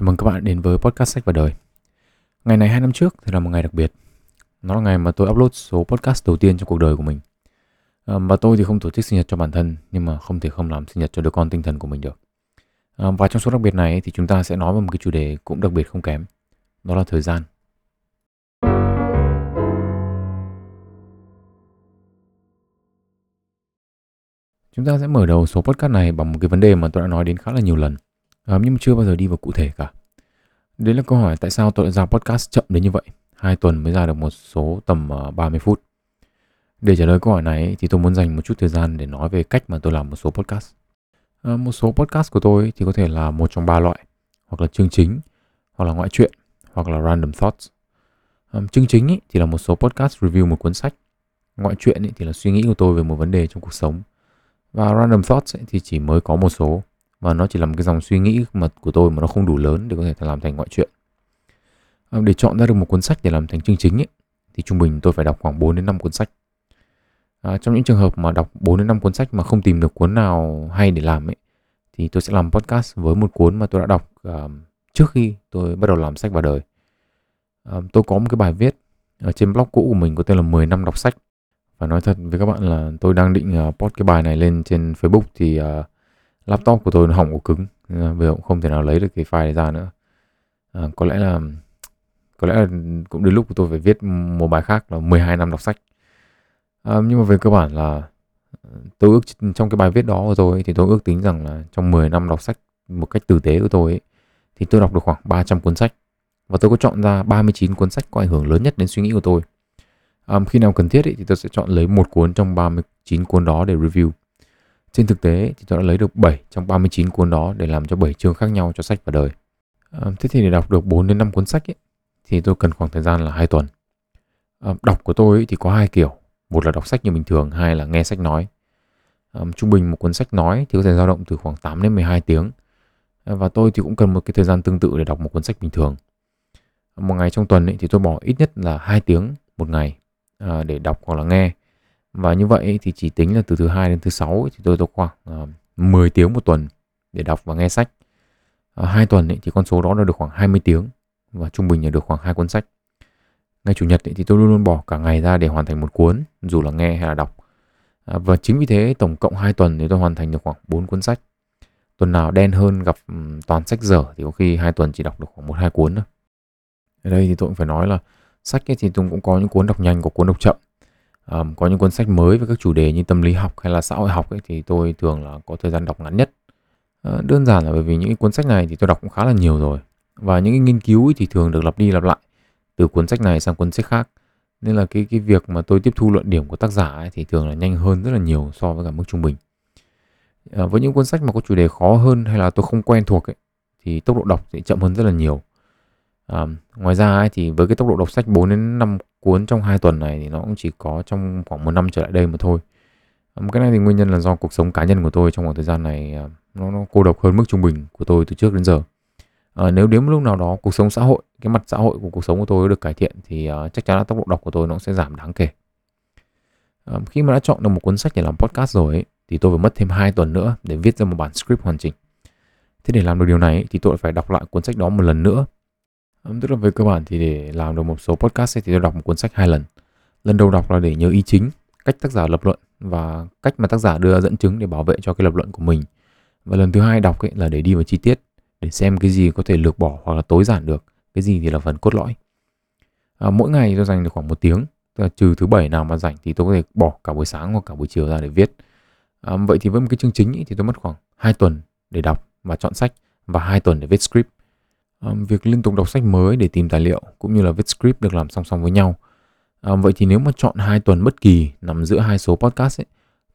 Chào mừng các bạn đến với podcast sách và đời. Ngày này hai năm trước thì là một ngày đặc biệt. Nó là ngày mà tôi upload số podcast đầu tiên trong cuộc đời của mình. À, và tôi thì không tổ chức sinh nhật cho bản thân nhưng mà không thể không làm sinh nhật cho đứa con tinh thần của mình được. À, và trong số đặc biệt này thì chúng ta sẽ nói về một cái chủ đề cũng đặc biệt không kém. Đó là thời gian. Chúng ta sẽ mở đầu số podcast này bằng một cái vấn đề mà tôi đã nói đến khá là nhiều lần à, nhưng mà chưa bao giờ đi vào cụ thể cả. Đấy là câu hỏi tại sao tôi lại ra podcast chậm đến như vậy. Hai tuần mới ra được một số tầm ờ, 30 phút. Để trả lời câu hỏi này thì tôi muốn dành một chút thời gian để nói về cách mà tôi làm một số podcast. À, một số podcast của tôi thì có thể là một trong ba loại, hoặc là chương chính, hoặc là ngoại truyện, hoặc là random thoughts. à, chương chính ý, thì là một số podcast review một cuốn sách. Ngoại truyện ý, thì là suy nghĩ của tôi về một vấn đề trong cuộc sống. Và random thoughts ý, thì chỉ mới có một số và nó chỉ là một cái dòng suy nghĩ mà của tôi mà nó không đủ lớn để có thể làm thành ngoại truyện à, để chọn ra được một cuốn sách để làm thành chương chính ấy, thì trung bình tôi phải đọc khoảng 4 đến 5 cuốn sách. À, trong những trường hợp mà đọc 4 đến 5 cuốn sách mà không tìm được cuốn nào hay để làm ấy thì tôi sẽ làm podcast với một cuốn mà tôi đã đọc uh, trước khi tôi bắt đầu làm sách vào đời. Uh, tôi có một cái bài viết ở trên blog cũ của mình có tên là 10 năm đọc sách. Và nói thật với các bạn là tôi đang định uh, post cái bài này lên trên Facebook thì uh, laptop của tôi nó hỏng ổ cứng bây giờ cũng không thể nào lấy được cái file này ra nữa à, có lẽ là có lẽ là cũng đến lúc của tôi phải viết một bài khác là 12 năm đọc sách à, nhưng mà về cơ bản là tôi ước trong cái bài viết đó của tôi thì tôi ước tính rằng là trong 10 năm đọc sách một cách tử tế của tôi ấy, thì tôi đọc được khoảng 300 cuốn sách và tôi có chọn ra 39 cuốn sách có ảnh hưởng lớn nhất đến suy nghĩ của tôi. Um, khi nào cần thiết ý, thì tôi sẽ chọn lấy một cuốn trong 39 cuốn đó để review. Trên thực tế thì tôi đã lấy được 7 trong 39 cuốn đó để làm cho 7 chương khác nhau cho sách và đời. À, thế thì để đọc được 4 đến 5 cuốn sách ấy, thì tôi cần khoảng thời gian là 2 tuần. À, đọc của tôi thì có hai kiểu, một là đọc sách như bình thường, hai là nghe sách nói. À, trung bình một cuốn sách nói thì có thể dao động từ khoảng 8 đến 12 tiếng. À, và tôi thì cũng cần một cái thời gian tương tự để đọc một cuốn sách bình thường. À, một ngày trong tuần ấy, thì tôi bỏ ít nhất là 2 tiếng một ngày à, để đọc hoặc là nghe và như vậy thì chỉ tính là từ thứ hai đến thứ sáu thì tôi có khoảng ờ, uh, 10 tiếng một tuần để đọc và nghe sách. Uh, hai tuần ấy, thì con số đó là được khoảng 20 tiếng và trung bình là được khoảng hai cuốn sách. Ngày chủ nhật ấy, thì tôi luôn luôn bỏ cả ngày ra để hoàn thành một cuốn, dù là nghe hay là đọc. Ờ, và chính vì thế tổng cộng 2 tuần thì tôi hoàn thành được khoảng 4 cuốn sách. Tuần nào đen hơn gặp toàn sách dở thì có khi hai tuần chỉ đọc được khoảng một hai cuốn thôi. Ở đây thì tôi cũng phải nói là sách ấy thì tôi cũng có những cuốn đọc nhanh, có cuốn đọc chậm um, có những cuốn sách mới với các chủ đề như tâm lý học hay là xã hội học ấy, thì tôi thường là có thời gian đọc ngắn nhất. Uh, đơn giản là bởi vì những cuốn sách này thì tôi đọc cũng khá là nhiều rồi. Và những cái nghiên cứu ấy thì thường được lặp đi lặp lại từ cuốn sách này sang cuốn sách khác. Nên là cái cái việc mà tôi tiếp thu luận điểm của tác giả ấy thì thường là nhanh hơn rất là nhiều so với cả mức trung bình. À, với những cuốn sách mà có chủ đề khó hơn hay là tôi không quen thuộc ấy, thì tốc độ đọc sẽ chậm hơn rất là nhiều. À, ngoài ra ấy, thì với cái tốc độ đọc sách 4 đến 5 cuốn trong hai tuần này thì nó cũng chỉ có trong khoảng một năm trở lại đây mà thôi. Cái này thì nguyên nhân là do cuộc sống cá nhân của tôi trong khoảng thời gian này à, nó, nó cô độc hơn mức trung bình của tôi từ trước đến giờ. À, nếu đến một lúc nào đó cuộc sống xã hội cái mặt xã hội của cuộc sống của tôi được cải thiện thì uh, chắc chắn là tốc độ đọc của tôi nó sẽ giảm đáng kể. À, khi mà đã chọn được một cuốn sách để làm podcast rồi ấy, thì tôi phải mất thêm 2 tuần nữa để viết ra một bản script hoàn chỉnh. Thế để làm được điều này thì tôi phải đọc lại cuốn sách đó một lần nữa tức là về cơ bản thì để làm được một số podcast thì tôi đọc một cuốn sách hai lần. Lần đầu đọc là để nhớ ý chính cách tác giả lập luận và cách mà tác giả đưa dẫn chứng để bảo vệ cho cái lập luận của mình. Và lần thứ hai đọc ấy là để đi vào chi tiết để xem cái gì có thể lược bỏ hoặc là tối giản được cái gì thì là phần cốt lõi. À, mỗi ngày tôi dành được khoảng một tiếng tức là trừ thứ bảy nào mà rảnh thì tôi có thể bỏ cả buổi sáng hoặc cả buổi chiều ra để viết. À, vậy thì với một cái chương chính ấy, thì tôi mất khoảng 2 tuần để đọc và chọn sách và 2 tuần để viết script um, việc liên tục đọc sách mới để tìm tài liệu cũng như là viết script được làm song song với nhau. Um, vậy thì nếu mà chọn hai tuần bất kỳ nằm giữa hai số podcast ấy,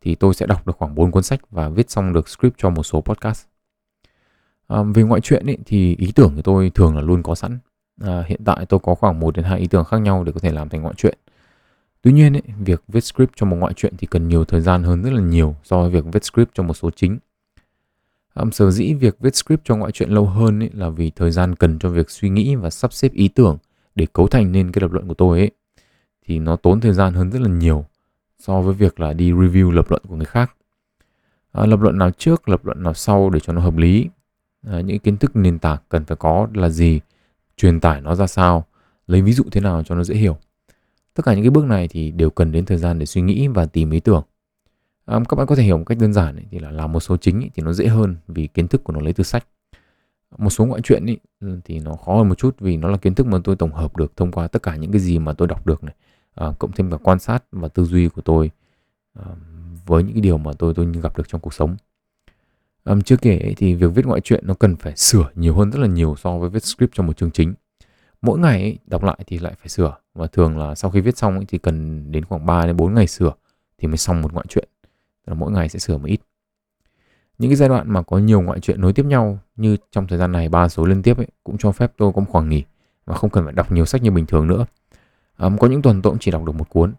thì tôi sẽ đọc được khoảng 4 cuốn sách và viết xong được script cho một số podcast. Um, về ngoại truyện ấy, thì ý tưởng của tôi thường là luôn có sẵn. À, hiện tại tôi có khoảng 1 đến 2 ý tưởng khác nhau để có thể làm thành ngoại truyện. Tuy nhiên ấy, việc viết script cho một ngoại truyện thì cần nhiều thời gian hơn rất là nhiều so với việc viết script cho một số chính. Um, sở dĩ việc viết script cho ngoại truyện lâu hơn ấy là vì thời gian cần cho việc suy nghĩ và sắp xếp ý tưởng để cấu thành nên cái lập luận của tôi ấy thì nó tốn thời gian hơn rất là nhiều so với việc là đi review lập luận của người khác. À, lập luận nào trước, lập luận nào sau để cho nó hợp lý. à, những kiến thức nền tảng cần phải có là gì truyền tải nó ra sao lấy ví dụ thế nào cho nó dễ hiểu tất cả những cái bước này thì đều cần đến thời gian để suy nghĩ và tìm ý tưởng à, các bạn có thể hiểu một cách đơn giản ấy, thì là làm một số chính ấy, thì nó dễ hơn vì kiến thức của nó lấy từ sách. Một số ngoại truyện ừ, thì nó khó hơn một chút vì nó là kiến thức mà tôi tổng hợp được thông qua tất cả những cái gì mà tôi đọc được này à, cộng thêm cả quan sát và tư duy của tôi à, với những cái điều mà tôi tôi gặp được trong cuộc sống. À, chưa kể thì việc viết ngoại truyện nó cần phải sửa nhiều hơn rất là nhiều so với viết script cho một chương chính. Mỗi ngày ấy, đọc lại thì lại phải sửa và thường là sau khi viết xong ấy, thì cần đến khoảng 3 đến 4 ngày sửa thì mới xong một ngoại truyện là mỗi ngày sẽ sửa một ít. Những cái giai đoạn mà có nhiều ngoại truyện nối tiếp nhau như trong thời gian này ba số liên tiếp ấy, cũng cho phép tôi có một khoảng nghỉ và không cần phải đọc nhiều sách như bình thường nữa. À, có những tuần tôi cũng chỉ đọc được một cuốn.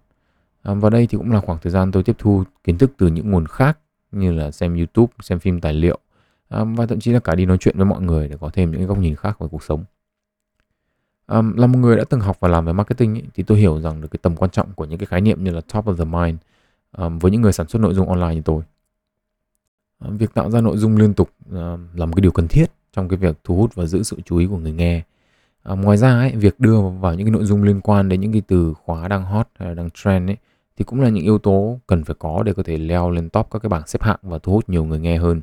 À, và đây thì cũng là khoảng thời gian tôi tiếp thu kiến thức từ những nguồn khác như là xem youtube xem phim tài liệu à, và thậm chí là cả đi nói chuyện với mọi người để có thêm những góc nhìn khác về cuộc sống. À, là một người đã từng học và làm về marketing ấy, thì tôi hiểu rằng được cái tầm quan trọng của những cái khái niệm như là top of the mind với những người sản xuất nội dung online như tôi. Việc tạo ra nội dung liên tục là một cái điều cần thiết trong cái việc thu hút và giữ sự chú ý của người nghe. Ngoài ra ấy, việc đưa vào những cái nội dung liên quan đến những cái từ khóa đang hot hay là đang trend ấy thì cũng là những yếu tố cần phải có để có thể leo lên top các cái bảng xếp hạng và thu hút nhiều người nghe hơn.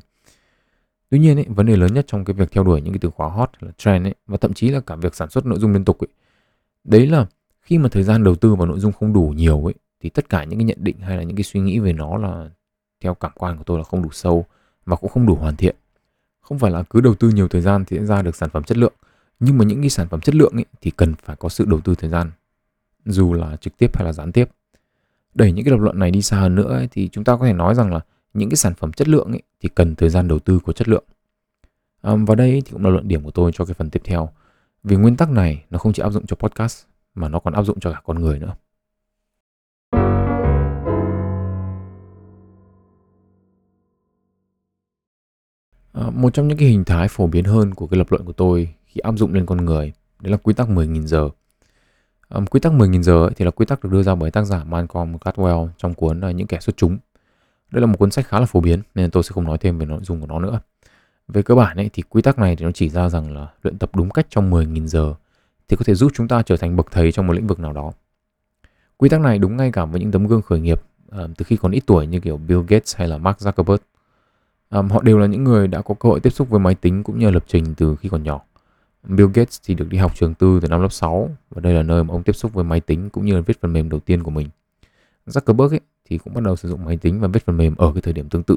Tuy nhiên ấy, vấn đề lớn nhất trong cái việc theo đuổi những cái từ khóa hot là trend ấy và thậm chí là cả việc sản xuất nội dung liên tục ấy, đấy là khi mà thời gian đầu tư vào nội dung không đủ nhiều ấy thì tất cả những cái nhận định hay là những cái suy nghĩ về nó là theo cảm quan của tôi là không đủ sâu và cũng không đủ hoàn thiện. Không phải là cứ đầu tư nhiều thời gian thì sẽ ra được sản phẩm chất lượng, nhưng mà những cái sản phẩm chất lượng ấy thì cần phải có sự đầu tư thời gian, dù là trực tiếp hay là gián tiếp. Đẩy những cái lập luận này đi xa hơn nữa ấy, thì chúng ta có thể nói rằng là những cái sản phẩm chất lượng ấy, thì cần thời gian đầu tư của chất lượng à, và đây thì cũng là luận điểm của tôi cho cái phần tiếp theo vì nguyên tắc này nó không chỉ áp dụng cho podcast mà nó còn áp dụng cho cả con người nữa à, một trong những cái hình thái phổ biến hơn của cái lập luận của tôi khi áp dụng lên con người đấy là quy tắc 10.000 giờ ờ, quy tắc 10.000 giờ ấy, thì là quy tắc được đưa ra bởi tác giả Malcolm Gladwell trong cuốn ờ, những kẻ xuất chúng đây là một cuốn sách khá là phổ biến nên tôi sẽ không nói thêm về nội dung của nó nữa. Về cơ bản ấy, thì quy tắc này thì nó chỉ ra rằng là luyện tập đúng cách trong 10.000 giờ thì có thể giúp chúng ta trở thành bậc thầy trong một lĩnh vực nào đó. Quy tắc này đúng ngay cả với những tấm gương khởi nghiệp từ khi còn ít tuổi như kiểu Bill Gates hay là Mark Zuckerberg. Um, họ đều là những người đã có cơ hội tiếp xúc với máy tính cũng như lập trình từ khi còn nhỏ. Bill Gates thì được đi học trường tư từ năm lớp 6 và đây là nơi mà ông tiếp xúc với máy tính cũng như là viết phần mềm đầu tiên của mình. Zuckerberg ấy, thì cũng bắt đầu sử dụng máy tính và viết phần mềm ở cái thời điểm tương tự.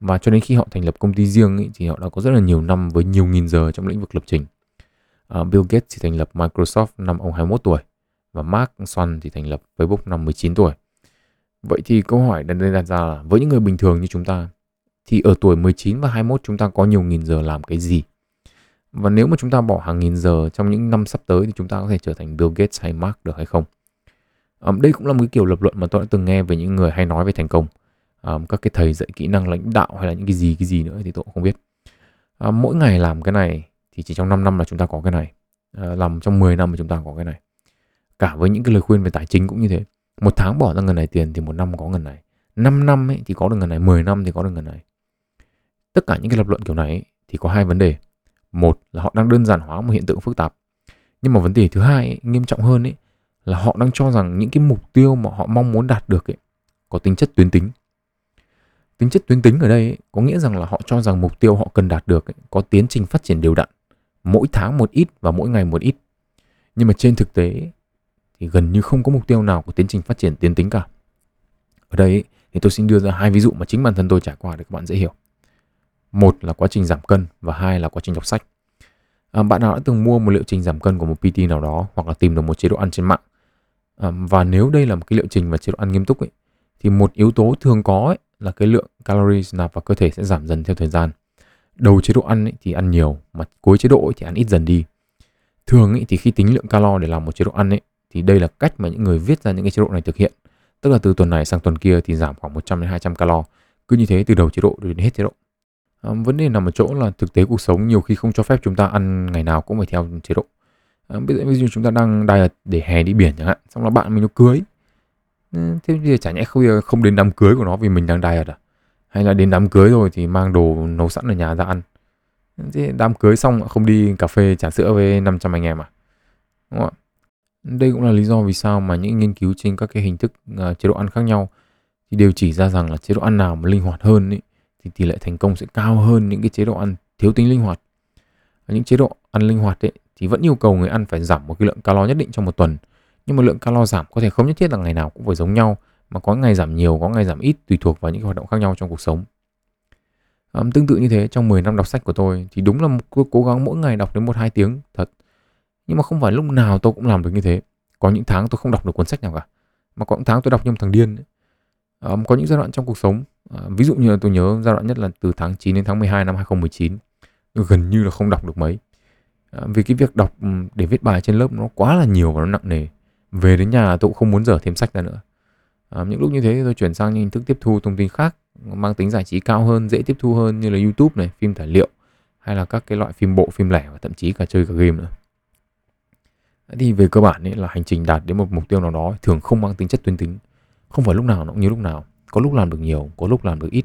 Và cho đến khi họ thành lập công ty riêng ấy, thì họ đã có rất là nhiều năm với nhiều nghìn giờ trong lĩnh vực lập trình. Uh, Bill Gates thì thành lập Microsoft năm ông 21 tuổi và Mark Swan thì thành lập Facebook năm 19 tuổi. Vậy thì câu hỏi đặt ra là với những người bình thường như chúng ta thì ở tuổi 19 và 21 chúng ta có nhiều nghìn giờ làm cái gì? Và nếu mà chúng ta bỏ hàng nghìn giờ trong những năm sắp tới thì chúng ta có thể trở thành Bill Gates hay Mark được hay không? Um, đây cũng là một cái kiểu lập luận mà tôi đã từng nghe về những người hay nói về thành công. Um, các cái thầy dạy kỹ năng lãnh đạo hay là những cái gì cái gì nữa thì tôi cũng không biết. Um, mỗi ngày làm cái này thì chỉ trong 5 năm là chúng ta có cái này. Uh, làm trong 10 năm mà chúng ta có cái này. Cả với những cái lời khuyên về tài chính cũng như thế. Một tháng bỏ ra ngần này tiền thì một năm có ngần này. 5 năm ấy thì có được ngần này, 10 năm thì có được ngần này. Tất cả những cái lập luận kiểu này ấy, thì có hai vấn đề. Một là họ đang đơn giản hóa một hiện tượng phức tạp. Nhưng mà vấn đề thứ hai ấy, nghiêm trọng hơn ấy là họ đang cho rằng những cái mục tiêu mà họ mong muốn đạt được ấy, có tính chất tuyến tính. Tính chất tuyến tính ở đây ấy, có nghĩa rằng là họ cho rằng mục tiêu họ cần đạt được ấy, có tiến trình phát triển đều đặn, mỗi tháng một ít và mỗi ngày một ít. Nhưng mà trên thực tế thì gần như không có mục tiêu nào của tiến trình phát triển tiến tính cả. Ở đây ấy, thì tôi xin đưa ra hai ví dụ mà chính bản thân tôi trải qua để các bạn dễ hiểu. Một là quá trình giảm cân và hai là quá trình đọc sách. À, bạn nào đã từng mua một liệu trình giảm cân của một PT nào đó hoặc là tìm được một chế độ ăn trên mạng À, và nếu đây là một cái liệu trình và chế độ ăn nghiêm túc ấy, thì một yếu tố thường có ấy, là cái lượng calories nạp vào cơ thể sẽ giảm dần theo thời gian. Đầu chế độ ăn ấy, thì ăn nhiều, mà cuối chế độ ấy, thì ăn ít dần đi. Thường ấy, thì khi tính lượng calo để làm một chế độ ăn ấy, thì đây là cách mà những người viết ra những cái chế độ này thực hiện. Tức là từ tuần này sang tuần kia thì giảm khoảng 100 đến 200 calo. Cứ như thế từ đầu chế độ đến hết chế độ. À, vấn đề nằm ở chỗ là thực tế cuộc sống nhiều khi không cho phép chúng ta ăn ngày nào cũng phải theo chế độ. À, bây giờ ví dụ chúng ta đang diet để hè đi biển chẳng hạn xong là bạn mình nó cưới. Ờ, thế bây giờ chả nhẽ không không đến đám cưới của nó vì mình đang diet à? Hay là đến đám cưới rồi thì mang đồ nấu sẵn ở nhà ra ăn. Thế đám cưới xong không đi cà phê trà sữa với 500 anh em à? Đúng không ạ? Đây cũng là lý do vì sao mà những nghiên cứu trên các cái hình thức uh, chế độ ăn khác nhau thì đều chỉ ra rằng là chế độ ăn nào mà linh hoạt hơn ý, thì tỷ lệ thành công sẽ cao hơn những cái chế độ ăn thiếu tính linh hoạt. những chế độ ăn linh hoạt ấy, thì vẫn yêu cầu người ăn phải giảm một cái lượng calo nhất định trong một tuần. Nhưng mà lượng calo giảm có thể không nhất thiết là ngày nào cũng phải giống nhau mà có ngày giảm nhiều, có ngày giảm ít tùy thuộc vào những hoạt động khác nhau trong cuộc sống. à, tương tự như thế trong 10 năm đọc sách của tôi thì đúng là tôi cố gắng mỗi ngày đọc đến 1-2 tiếng thật. Nhưng mà không phải lúc nào tôi cũng làm được như thế. Có những tháng tôi không đọc được cuốn sách nào cả. Mà có những tháng tôi đọc như một thằng điên. À, có những giai đoạn trong cuộc sống, Ờ, ví dụ như là tôi nhớ giai đoạn nhất là từ tháng 9 đến tháng 12 năm 2019, gần như là không đọc được mấy. à, vì cái việc đọc để viết bài trên lớp nó quá là nhiều và nó nặng nề. Về đến nhà tôi cũng không muốn dở thêm sách ra nữa. À, những lúc như thế tôi chuyển sang những hình thức tiếp thu thông tin khác mang tính giải trí cao hơn, dễ tiếp thu hơn như là YouTube này, phim tài liệu hay là các cái loại phim bộ, phim lẻ và thậm chí cả chơi cả game nữa. Thì về cơ bản ấy là hành trình đạt đến một mục tiêu nào đó thường không mang tính chất tuyến tính. Không phải lúc nào nó cũng như lúc nào. Có lúc làm được nhiều, có lúc làm được ít.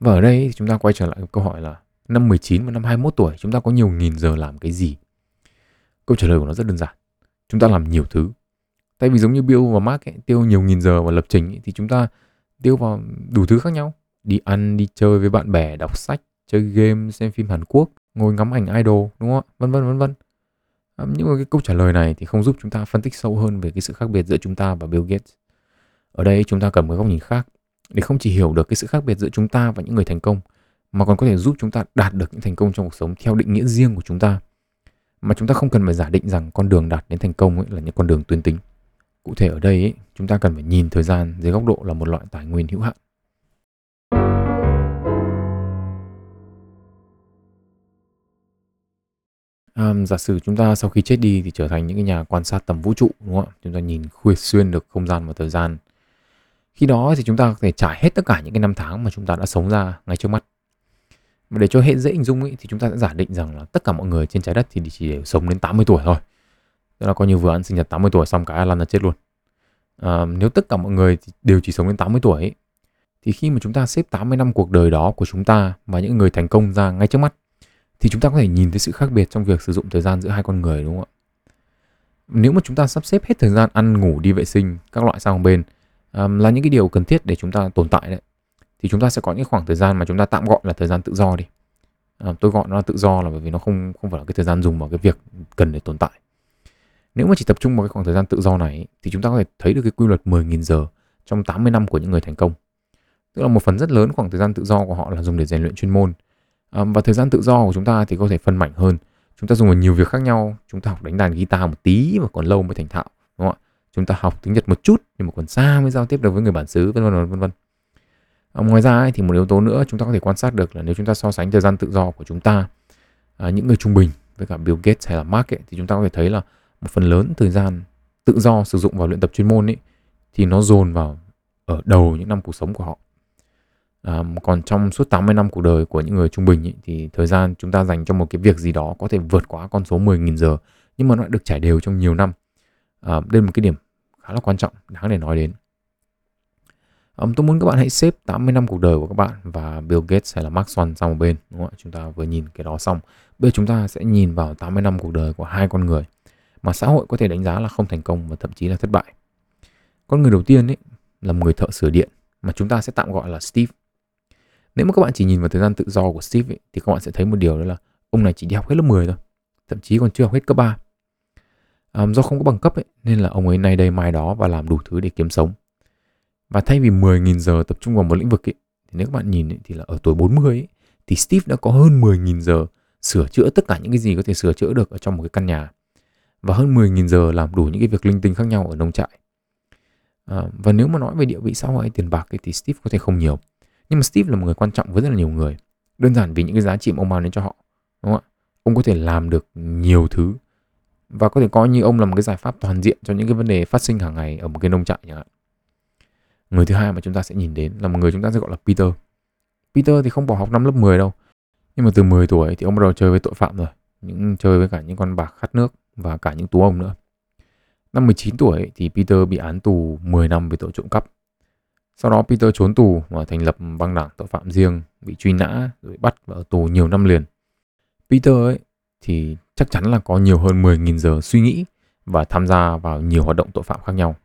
Và ở đây chúng ta quay trở lại câu hỏi là năm 19 và năm 21 tuổi chúng ta có nhiều nghìn giờ làm cái gì? Câu trả lời của nó rất đơn giản. Chúng ta làm nhiều thứ Tại vì giống như Bill và Mark ấy, tiêu nhiều nghìn giờ vào lập trình ấy, thì chúng ta tiêu vào đủ thứ khác nhau. Đi ăn, đi chơi với bạn bè, đọc sách, chơi game, xem phim Hàn Quốc, ngồi ngắm ảnh idol, đúng không ạ? Vân vân vân vân. À, nhưng mà cái câu trả lời này thì không giúp chúng ta phân tích sâu hơn về cái sự khác biệt giữa chúng ta và Bill Gates. Ở đây chúng ta cần một góc nhìn khác để không chỉ hiểu được cái sự khác biệt giữa chúng ta và những người thành công mà còn có thể giúp chúng ta đạt được những thành công trong cuộc sống theo định nghĩa riêng của chúng ta mà chúng ta không cần phải giả định rằng con đường đạt đến thành công ấy là những con đường tuyến tính Cụ thể ở đây ấy, chúng ta cần phải nhìn thời gian dưới góc độ là một loại tài nguyên hữu hạn. À, giả sử chúng ta sau khi chết đi thì trở thành những cái nhà quan sát tầm vũ trụ đúng không ạ? Chúng ta nhìn khuyết xuyên được không gian và thời gian. Khi đó thì chúng ta có thể trải hết tất cả những cái năm tháng mà chúng ta đã sống ra ngay trước mắt. Và để cho hệ dễ hình dung ấy, thì chúng ta sẽ giả định rằng là tất cả mọi người trên trái đất thì chỉ để sống đến 80 tuổi thôi. Tức là coi như vừa ăn sinh nhật 80 tuổi xong cái Alan là chết luôn. À, nếu tất cả mọi người đều chỉ sống đến 80 tuổi ấy, thì khi mà chúng ta xếp 80 năm cuộc đời đó của chúng ta và những người thành công ra ngay trước mắt thì chúng ta có thể nhìn thấy sự khác biệt trong việc sử dụng thời gian giữa hai con người đúng không ạ? Nếu mà chúng ta sắp xếp hết thời gian ăn ngủ đi vệ sinh các loại sang một bên um, là những cái điều cần thiết để chúng ta tồn tại đấy thì chúng ta sẽ có những khoảng thời gian mà chúng ta tạm gọi là thời gian tự do đi. À, tôi gọi nó là tự do là bởi vì nó không không phải là cái thời gian dùng vào cái việc cần để tồn tại nếu mà chỉ tập trung vào cái khoảng thời gian tự do này thì chúng ta có thể thấy được cái quy luật 10.000 giờ trong 80 năm của những người thành công. Tức là một phần rất lớn khoảng thời gian tự do của họ là dùng để rèn luyện chuyên môn. À, và thời gian tự do của chúng ta thì có thể phân mảnh hơn. Chúng ta dùng vào nhiều việc khác nhau. Chúng ta học đánh đàn guitar một tí mà còn lâu mới thành thạo. Chúng ta học tiếng Nhật một chút nhưng mà còn xa mới giao tiếp được với người bản xứ, vân vân vân vân. À, ngoài ra thì một yếu tố nữa chúng ta có thể quan sát được là nếu chúng ta so sánh thời gian tự do của chúng ta à, những người trung bình với cả Bill Gates hay là Mark ấy, thì chúng ta có thể thấy là một phần lớn thời gian tự do sử dụng vào luyện tập chuyên môn ấy thì nó dồn vào ở đầu những năm cuộc sống của họ. À, còn trong suốt 80 năm cuộc đời của những người trung bình ấy, thì thời gian chúng ta dành cho một cái việc gì đó có thể vượt quá con số 10.000 giờ nhưng mà nó đã được trải đều trong nhiều năm. À, đây là một cái điểm khá là quan trọng đáng để nói đến. Um, tôi muốn các bạn hãy xếp 80 năm cuộc đời của các bạn và Bill Gates hay là Mark Swan sang một bên đúng không ạ? Chúng ta vừa nhìn cái đó xong. Bây giờ chúng ta sẽ nhìn vào 80 năm cuộc đời của hai con người mà xã hội có thể đánh giá là không thành công và thậm chí là thất bại. Con người đầu tiên ấy là một người thợ sửa điện mà chúng ta sẽ tạm gọi là Steve. Nếu mà các bạn chỉ nhìn vào thời gian tự do của Steve ấy, thì các bạn sẽ thấy một điều đó là ông này chỉ đi học hết lớp 10 thôi, thậm chí còn chưa học hết cấp 3 um, do không có bằng cấp ấy, nên là ông ấy nay đây mai đó và làm đủ thứ để kiếm sống. Và thay vì 10.000 giờ tập trung vào một lĩnh vực ấy, thì nếu các bạn nhìn ấy, thì là ở tuổi 40 ấy, thì Steve đã có hơn 10.000 giờ sửa chữa tất cả những cái gì có thể sửa chữa được ở trong một cái căn nhà và hơn 10.000 giờ làm đủ những cái việc linh tinh khác nhau ở nông trại. À, và nếu mà nói về địa vị xã hội hay tiền bạc ấy thì Steve có thể không nhiều. Nhưng mà Steve là một người quan trọng với rất là nhiều người. Đơn giản vì những cái giá trị mà ông mang đến cho họ. Đúng không ạ? Ông có thể làm được nhiều thứ và có thể coi như ông là một cái giải pháp toàn diện cho những cái vấn đề phát sinh hàng ngày ở một cái nông trại chẳng hạn. Người thứ hai mà chúng ta sẽ nhìn đến là một người chúng ta sẽ gọi là Peter. Peter thì không bỏ học năm lớp 10 đâu. Nhưng mà từ 10 tuổi thì ông bắt đầu chơi với tội phạm rồi. Những chơi với cả những con bạc khát nước và cả những tú ông nữa. Năm 19 tuổi thì Peter bị án tù 10 năm về tội trộm cắp. Sau đó Peter trốn tù và thành lập băng đảng tội phạm riêng, bị truy nã, rồi bắt và ở tù nhiều năm liền. Peter ấy thì chắc chắn là có nhiều hơn 10.000 giờ suy nghĩ và tham gia vào nhiều hoạt động tội phạm khác nhau.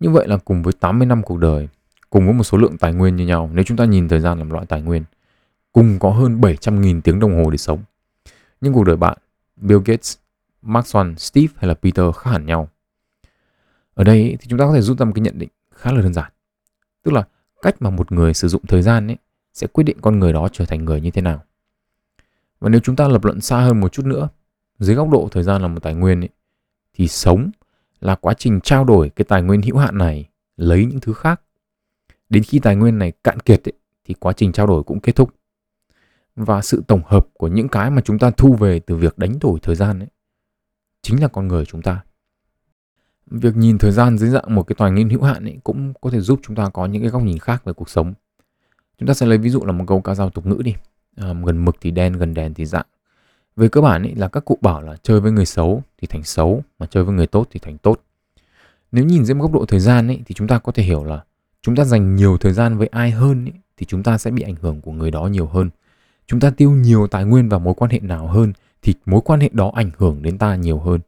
Như vậy là cùng với 80 năm cuộc đời, cùng với một số lượng tài nguyên như nhau, nếu chúng ta nhìn thời gian làm loại tài nguyên, cùng có hơn 700.000 tiếng đồng hồ để sống. Nhưng cuộc đời bạn, Bill Gates, Mark Swan, Steve hay là Peter khác hẳn nhau. Ở đây thì chúng ta có thể rút ra một cái nhận định khá là đơn giản. Tức là cách mà một người sử dụng thời gian ấy sẽ quyết định con người đó trở thành người như thế nào. Và nếu chúng ta lập luận xa hơn một chút nữa, dưới góc độ thời gian là một tài nguyên ấy, thì sống là quá trình trao đổi cái tài nguyên hữu hạn này lấy những thứ khác. Đến khi tài nguyên này cạn kiệt ấy, thì quá trình trao đổi cũng kết thúc. Và sự tổng hợp của những cái mà chúng ta thu về từ việc đánh đổi thời gian ấy chính là con người chúng ta. Việc nhìn thời gian dưới dạng một cái tài nguyên hữu hạn ấy cũng có thể giúp chúng ta có những cái góc nhìn khác về cuộc sống. Chúng ta sẽ lấy ví dụ là một câu ca dao tục ngữ đi um, gần mực thì đen, gần đèn thì dạng. Về cơ bản ý, là các cụ bảo là chơi với người xấu thì thành xấu, mà chơi với người tốt thì thành tốt. Nếu nhìn dưới một góc độ thời gian ý, thì chúng ta có thể hiểu là chúng ta dành nhiều thời gian với ai hơn ý, thì chúng ta sẽ bị ảnh hưởng của người đó nhiều hơn. Chúng ta tiêu nhiều tài nguyên vào mối quan hệ nào hơn thì mối quan hệ đó ảnh hưởng đến ta nhiều hơn.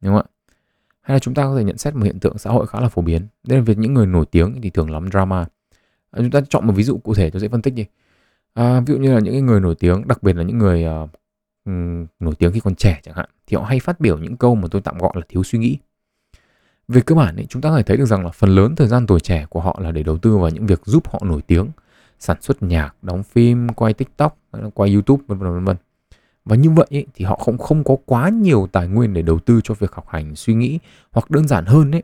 Đúng không ạ? Hay là chúng ta có thể nhận xét một hiện tượng xã hội khá là phổ biến. Đây là việc những người nổi tiếng thì thường lắm drama. À, chúng ta chọn một ví dụ cụ thể cho dễ phân tích đi. À, ví dụ như là những người nổi tiếng, đặc biệt là những người uh, nổi tiếng khi còn trẻ chẳng hạn, thì họ hay phát biểu những câu mà tôi tạm gọi là thiếu suy nghĩ. Về cơ bản ấy, chúng ta có thể thấy được rằng là phần lớn thời gian tuổi trẻ của họ là để đầu tư vào những việc giúp họ nổi tiếng, sản xuất nhạc, đóng phim, quay TikTok, quay YouTube vân vân vân vân. Và như vậy ấy, thì họ không không có quá nhiều tài nguyên để đầu tư cho việc học hành, suy nghĩ hoặc đơn giản hơn ấy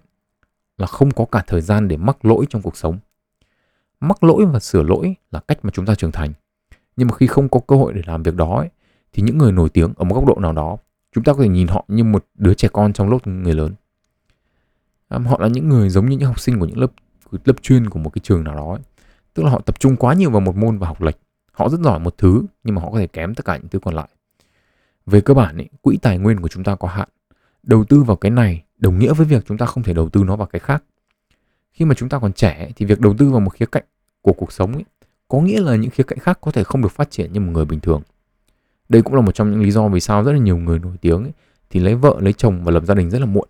là không có cả thời gian để mắc lỗi trong cuộc sống. Mắc lỗi và sửa lỗi là cách mà chúng ta trưởng thành. Nhưng mà khi không có cơ hội để làm việc đó ấy, thì những người nổi tiếng ở một góc độ nào đó, chúng ta có thể nhìn họ như một đứa trẻ con trong lớp người lớn. À, họ là những người giống như những học sinh của những lớp lớp chuyên của một cái trường nào đó ấy. Tức là họ tập trung quá nhiều vào một môn và học lệch. Họ rất giỏi một thứ nhưng mà họ có thể kém tất cả những thứ còn lại. Về cơ bản ấy, quỹ tài nguyên của chúng ta có hạn. Đầu tư vào cái này đồng nghĩa với việc chúng ta không thể đầu tư nó vào cái khác. Khi mà chúng ta còn trẻ thì việc đầu tư vào một khía cạnh của cuộc sống ấy, có nghĩa là những khía cạnh khác có thể không được phát triển như một người bình thường. Đây cũng là một trong những lý do vì sao rất là nhiều người nổi tiếng ấy, thì lấy vợ, lấy chồng và lập gia đình rất là muộn.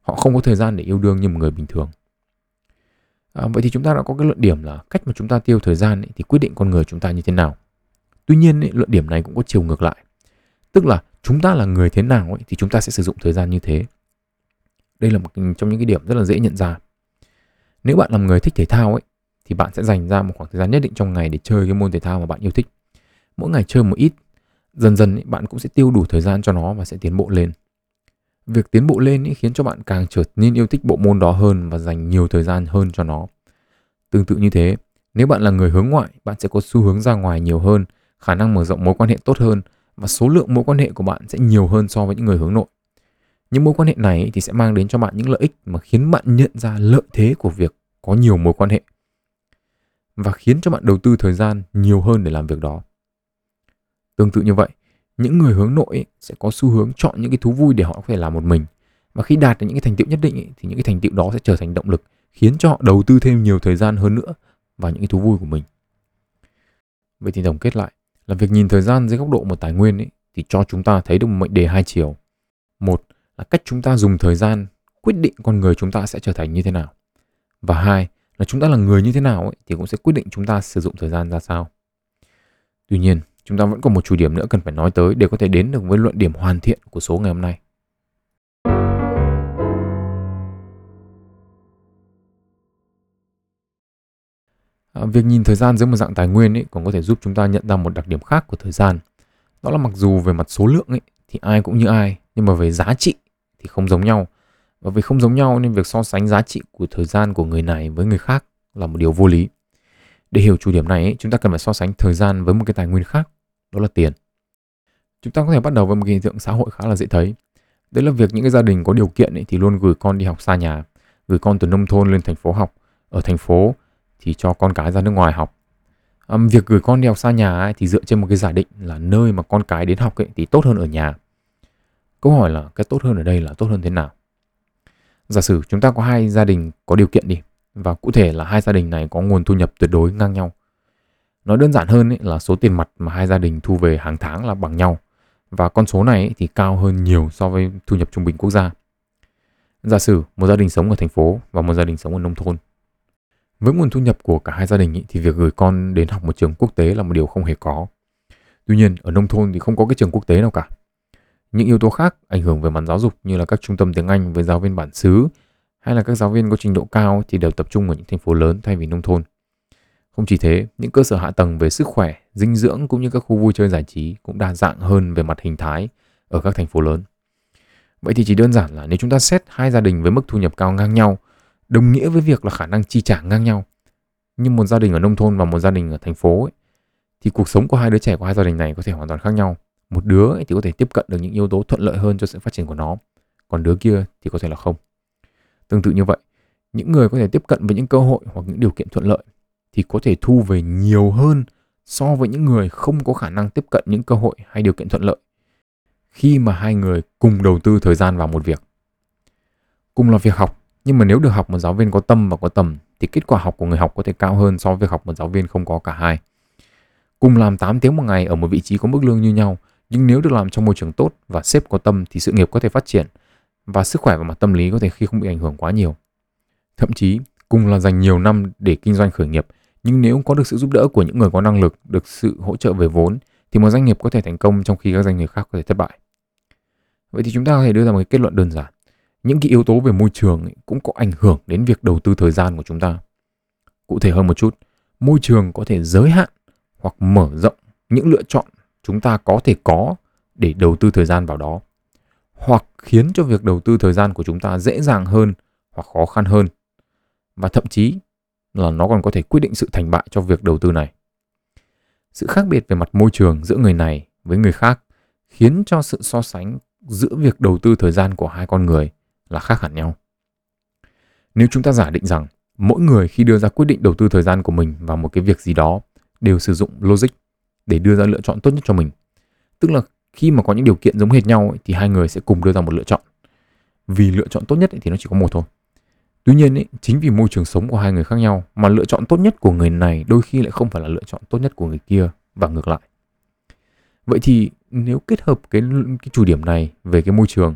Họ không có thời gian để yêu đương như một người bình thường. À, vậy thì chúng ta đã có cái luận điểm là cách mà chúng ta tiêu thời gian ấy, thì quyết định con người chúng ta như thế nào. Tuy nhiên ấy, luận điểm này cũng có chiều ngược lại. Tức là chúng ta là người thế nào ấy, thì chúng ta sẽ sử dụng thời gian như thế. Đây là một trong những cái điểm rất là dễ nhận ra. Nếu bạn là một người thích thể thao ấy, thì bạn sẽ dành ra một khoảng thời gian nhất định trong ngày để chơi cái môn thể thao mà bạn yêu thích. Mỗi ngày chơi một ít, dần dần ấy, bạn cũng sẽ tiêu đủ thời gian cho nó và sẽ tiến bộ lên. Việc tiến bộ lên ấy khiến cho bạn càng trở nên yêu thích bộ môn đó hơn và dành nhiều thời gian hơn cho nó. Tương tự như thế, nếu bạn là người hướng ngoại, bạn sẽ có xu hướng ra ngoài nhiều hơn, khả năng mở rộng mối quan hệ tốt hơn và số lượng mối quan hệ của bạn sẽ nhiều hơn so với những người hướng nội. Những mối quan hệ này thì sẽ mang đến cho bạn những lợi ích mà khiến bạn nhận ra lợi thế của việc có nhiều mối quan hệ và khiến cho bạn đầu tư thời gian nhiều hơn để làm việc đó. Tương tự như vậy, những người hướng nội sẽ có xu hướng chọn những cái thú vui để họ có thể làm một mình và khi đạt được những cái thành tựu nhất định thì những cái thành tựu đó sẽ trở thành động lực khiến cho họ đầu tư thêm nhiều thời gian hơn nữa vào những cái thú vui của mình. Vậy thì tổng kết lại, là việc nhìn thời gian dưới góc độ một tài nguyên ấy, thì cho chúng ta thấy được một mệnh đề hai chiều. Một cách chúng ta dùng thời gian quyết định con người chúng ta sẽ trở thành như thế nào. Và hai là chúng ta là người như thế nào ấy, thì cũng sẽ quyết định chúng ta sử dụng thời gian ra sao. Tuy nhiên, chúng ta vẫn còn một chủ điểm nữa cần phải nói tới để có thể đến được với luận điểm hoàn thiện của số ngày hôm nay. À, việc nhìn thời gian dưới một dạng tài nguyên ấy còn có thể giúp chúng ta nhận ra một đặc điểm khác của thời gian. Đó là mặc dù về mặt số lượng ấy thì ai cũng như ai, nhưng mà về giá trị thì không giống nhau. Và vì không giống nhau nên việc so sánh giá trị của thời gian của người này với người khác là một điều vô lý. Để hiểu chủ điểm này ấy, chúng ta cần phải so sánh thời gian với một cái tài nguyên khác, đó là tiền. Chúng ta có thể bắt đầu với một hiện tượng xã hội khá là dễ thấy. Đấy là việc những cái gia đình có điều kiện ấy thì luôn gửi con đi học xa nhà, gửi con từ nông thôn lên thành phố học. Ở thành phố thì cho con cái ra nước ngoài học um, việc gửi con đi học xa nhà ấy, thì dựa trên một cái giả định là nơi mà con cái đến học ấy, thì tốt hơn ở nhà câu hỏi là cái tốt hơn ở đây là tốt hơn thế nào giả sử chúng ta có hai gia đình có điều kiện đi và cụ thể là hai gia đình này có nguồn thu nhập tuyệt đối ngang nhau Nói đơn giản hơn ấy, là số tiền mặt mà hai gia đình thu về hàng tháng là bằng nhau và con số này ấy, thì cao hơn nhiều so với thu nhập trung bình quốc gia. Giả sử một gia đình sống ở thành phố và một gia đình sống ở nông thôn. Với nguồn thu nhập của cả hai gia đình ấy, thì việc gửi con đến học một trường quốc tế là một điều không hề có. Tuy nhiên, ở nông thôn thì không có cái trường quốc tế nào cả. Những yếu tố khác ảnh hưởng về mặt giáo dục như là các trung tâm tiếng Anh với giáo viên bản xứ hay là các giáo viên có trình độ cao thì đều tập trung ở những thành phố lớn thay vì nông thôn. Không chỉ thế, những cơ sở hạ tầng về sức khỏe, dinh dưỡng cũng như các khu vui chơi giải trí cũng đa dạng hơn về mặt hình thái ở các thành phố lớn. Vậy thì chỉ đơn giản là nếu chúng ta xét hai gia đình với mức thu nhập cao ngang nhau, đồng nghĩa với việc là khả năng chi trả ngang nhau. Nhưng một gia đình ở nông thôn và một gia đình ở thành phố ấy, thì cuộc sống của hai đứa trẻ của hai gia đình này có thể hoàn toàn khác nhau. Một đứa ấy thì có thể tiếp cận được những yếu tố thuận lợi hơn cho sự phát triển của nó, còn đứa kia thì có thể là không. Tương tự như vậy, những người có thể tiếp cận với những cơ hội hoặc những điều kiện thuận lợi thì có thể thu về nhiều hơn so với những người không có khả năng tiếp cận những cơ hội hay điều kiện thuận lợi khi mà hai người cùng đầu tư thời gian vào một việc. Cùng là việc học, nhưng mà nếu được học một giáo viên có tâm và có tầm thì kết quả học của người học có thể cao hơn so với việc học một giáo viên không có cả hai. Cùng làm 8 tiếng một ngày ở một vị trí có mức lương như nhau, nhưng nếu được làm trong môi trường tốt và sếp có tâm thì sự nghiệp có thể phát triển và sức khỏe và mặt tâm lý có thể khi không bị ảnh hưởng quá nhiều. Thậm chí, cùng là dành nhiều năm để kinh doanh khởi nghiệp, nhưng nếu có được sự giúp đỡ của những người có năng lực, được sự hỗ trợ về vốn thì một doanh nghiệp có thể thành công trong khi các doanh nghiệp khác có thể thất bại. Vậy thì chúng ta có thể đưa ra một cái kết luận đơn giản. Những cái yếu tố về môi trường cũng có ảnh hưởng đến việc đầu tư thời gian của chúng ta. Cụ thể hơn một chút, môi trường có thể giới hạn hoặc mở rộng những lựa chọn chúng ta có thể có để đầu tư thời gian vào đó, hoặc khiến cho việc đầu tư thời gian của chúng ta dễ dàng hơn hoặc khó khăn hơn. Và thậm chí là nó còn có thể quyết định sự thành bại cho việc đầu tư này. Sự khác biệt về mặt môi trường giữa người này với người khác khiến cho sự so sánh giữa việc đầu tư thời gian của hai con người là khác hẳn nhau. Nếu chúng ta giả định rằng mỗi người khi đưa ra quyết định đầu tư thời gian của mình vào một cái việc gì đó đều sử dụng logic để đưa ra lựa chọn tốt nhất cho mình. Tức là khi mà có những điều kiện giống hệt nhau ấy, thì hai người sẽ cùng đưa ra một lựa chọn. Vì lựa chọn tốt nhất ấy, thì nó chỉ có một thôi. Tuy nhiên ấy, chính vì môi trường sống của hai người khác nhau mà lựa chọn tốt nhất của người này đôi khi lại không phải là lựa chọn tốt nhất của người kia và ngược lại. Vậy thì nếu kết hợp cái cái chủ điểm này về cái môi trường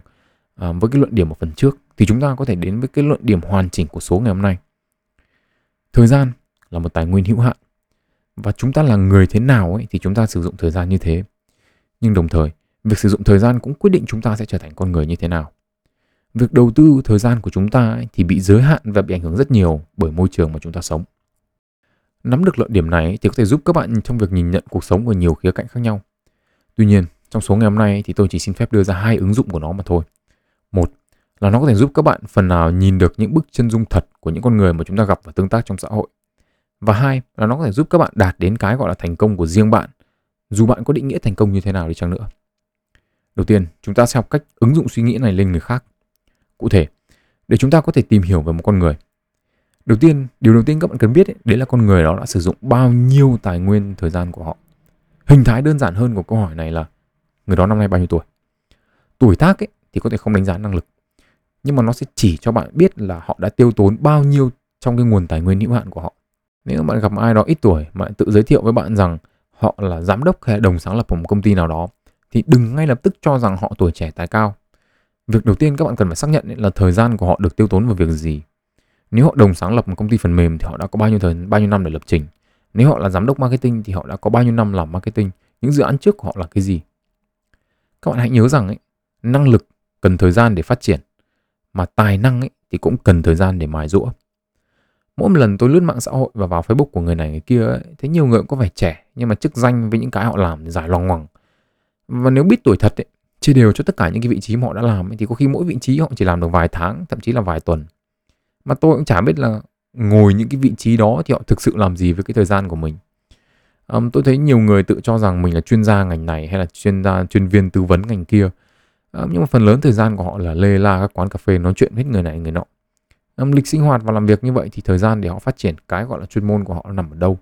à, với cái luận điểm ở phần trước thì chúng ta có thể đến với cái luận điểm hoàn chỉnh của số ngày hôm nay. Thời gian là một tài nguyên hữu hạn và chúng ta là người thế nào ấy thì chúng ta sử dụng thời gian như thế. Nhưng đồng thời việc sử dụng thời gian cũng quyết định chúng ta sẽ trở thành con người như thế nào. Việc đầu tư thời gian của chúng ta ấy, thì bị giới hạn và bị ảnh hưởng rất nhiều bởi môi trường mà chúng ta sống. Nắm được luận điểm này thì có thể giúp các bạn trong việc nhìn nhận cuộc sống ở nhiều khía cạnh khác nhau. Tuy nhiên trong số ngày hôm nay thì tôi chỉ xin phép đưa ra hai ứng dụng của nó mà thôi. Một là nó có thể giúp các bạn phần nào nhìn được những bức chân dung thật của những con người mà chúng ta gặp và tương tác trong xã hội và hai là nó có thể giúp các bạn đạt đến cái gọi là thành công của riêng bạn. Dù bạn có định nghĩa thành công như thế nào đi chăng nữa. Đầu tiên chúng ta sẽ học cách ứng dụng suy nghĩ này lên người khác. Cụ thể để chúng ta có thể tìm hiểu về một con người. Đầu tiên điều đầu tiên các bạn cần biết ấy, đấy là con người đó đã sử dụng bao nhiêu tài nguyên thời gian của họ. Hình thái đơn giản hơn của câu hỏi này là người đó năm nay bao nhiêu tuổi? Tuổi tác ấy, thì có thể không đánh giá năng lực. Nhưng mà nó sẽ chỉ cho bạn biết là họ đã tiêu tốn bao nhiêu trong cái nguồn tài nguyên hữu hạn của họ nếu bạn gặp ai đó ít tuổi mà tự giới thiệu với bạn rằng họ là giám đốc hay đồng sáng lập của một công ty nào đó thì đừng ngay lập tức cho rằng họ tuổi trẻ tài cao. Việc đầu tiên các bạn cần phải xác nhận là thời gian của họ được tiêu tốn vào việc gì. Nếu họ đồng sáng lập một công ty phần mềm thì họ đã có bao nhiêu thời bao nhiêu năm để lập trình. Nếu họ là giám đốc marketing thì họ đã có bao nhiêu năm làm marketing. Những dự án trước của họ là cái gì? Các bạn hãy nhớ rằng ấy, năng lực cần thời gian để phát triển mà tài năng ấy, thì cũng cần thời gian để mài rũa mỗi một lần tôi lướt mạng xã hội và vào Facebook của người này người kia ấy, thấy nhiều người cũng có vẻ trẻ nhưng mà chức danh với những cái họ làm thì dài loằng ngoằng. Và nếu biết tuổi thật ấy, chia đều cho tất cả những cái vị trí mà họ đã làm ấy, thì có khi mỗi vị trí họ chỉ làm được vài tháng thậm chí là vài tuần. Mà tôi cũng chả biết là ngồi những cái vị trí đó thì họ thực sự làm gì với cái thời gian của mình. Um, tôi thấy nhiều người tự cho rằng mình là chuyên gia ngành này hay là chuyên gia chuyên viên tư vấn ngành kia. Um, nhưng mà phần lớn thời gian của họ là lê la các quán cà phê nói chuyện với người này người nọ lịch sinh hoạt và làm việc như vậy thì thời gian để họ phát triển cái gọi là chuyên môn của họ nằm ở đâu?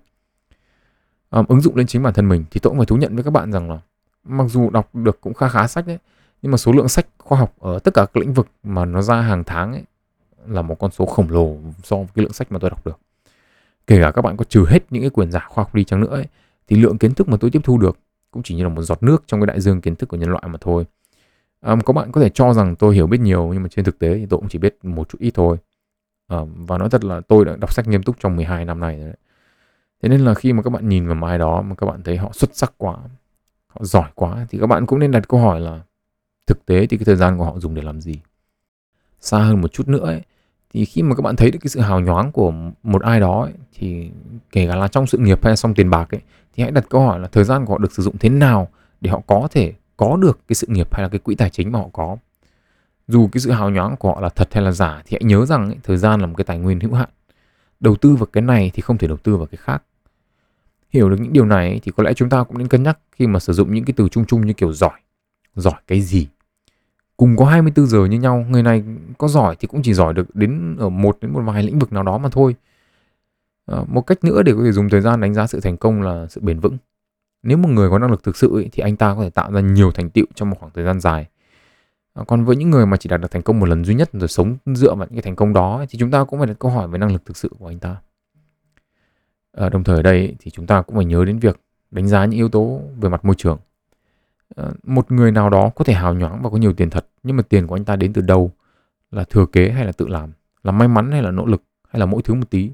À, ứng dụng lên chính bản thân mình thì tôi cũng phải thú nhận với các bạn rằng là mặc dù đọc được cũng khá khá sách đấy nhưng mà số lượng sách khoa học ở tất cả các lĩnh vực mà nó ra hàng tháng ấy là một con số khổng lồ so với cái lượng sách mà tôi đọc được. Kể cả các bạn có trừ hết những cái quyền giả khoa học đi chăng nữa ấy, thì lượng kiến thức mà tôi tiếp thu được cũng chỉ như là một giọt nước trong cái đại dương kiến thức của nhân loại mà thôi. À, có bạn có thể cho rằng tôi hiểu biết nhiều nhưng mà trên thực tế thì tôi cũng chỉ biết một chút ít thôi. Ờ, và nói thật là tôi đã đọc sách nghiêm túc trong 12 năm này rồi đấy. thế nên là khi mà các bạn nhìn vào ai đó mà các bạn thấy họ xuất sắc quá họ giỏi quá thì các bạn cũng nên đặt câu hỏi là thực tế thì cái thời gian của họ dùng để làm gì xa hơn một chút nữa ấy, thì khi mà các bạn thấy được cái sự hào nhoáng của một ai đó ấy, thì kể cả là trong sự nghiệp hay trong tiền bạc ấy thì hãy đặt câu hỏi là thời gian của họ được sử dụng thế nào để họ có thể có được cái sự nghiệp hay là cái quỹ tài chính mà họ có dù cái sự hào nhoáng của họ là thật hay là giả thì hãy nhớ rằng ấy, thời gian là một cái tài nguyên hữu hạn. Đầu tư vào cái này thì không thể đầu tư vào cái khác. Hiểu được những điều này ấy, thì có lẽ chúng ta cũng nên cân nhắc khi mà sử dụng những cái từ chung chung như kiểu giỏi. Giỏi cái gì? Cùng có 24 giờ như nhau người này có giỏi thì cũng chỉ giỏi được đến ở một đến một vài lĩnh vực nào đó mà thôi. À, một cách nữa để có thể dùng thời gian đánh giá sự thành công là sự bền vững. Nếu một người có năng lực thực sự ấy, thì anh ta có thể tạo ra nhiều thành tựu trong một khoảng thời gian dài. Ờ, còn với những người mà chỉ đạt được thành công một lần duy nhất rồi sống dựa vào những cái thành công đó thì chúng ta cũng phải đặt câu hỏi về năng lực thực sự của anh ta. À, đồng thời ở đây thì chúng ta cũng phải nhớ đến việc đánh giá những yếu tố về mặt môi trường. À, một người nào đó có thể hào nhoáng và có nhiều tiền thật nhưng mà tiền của anh ta đến từ đâu? Là thừa kế hay là tự làm? Là may mắn hay là nỗ lực hay là mỗi thứ một tí?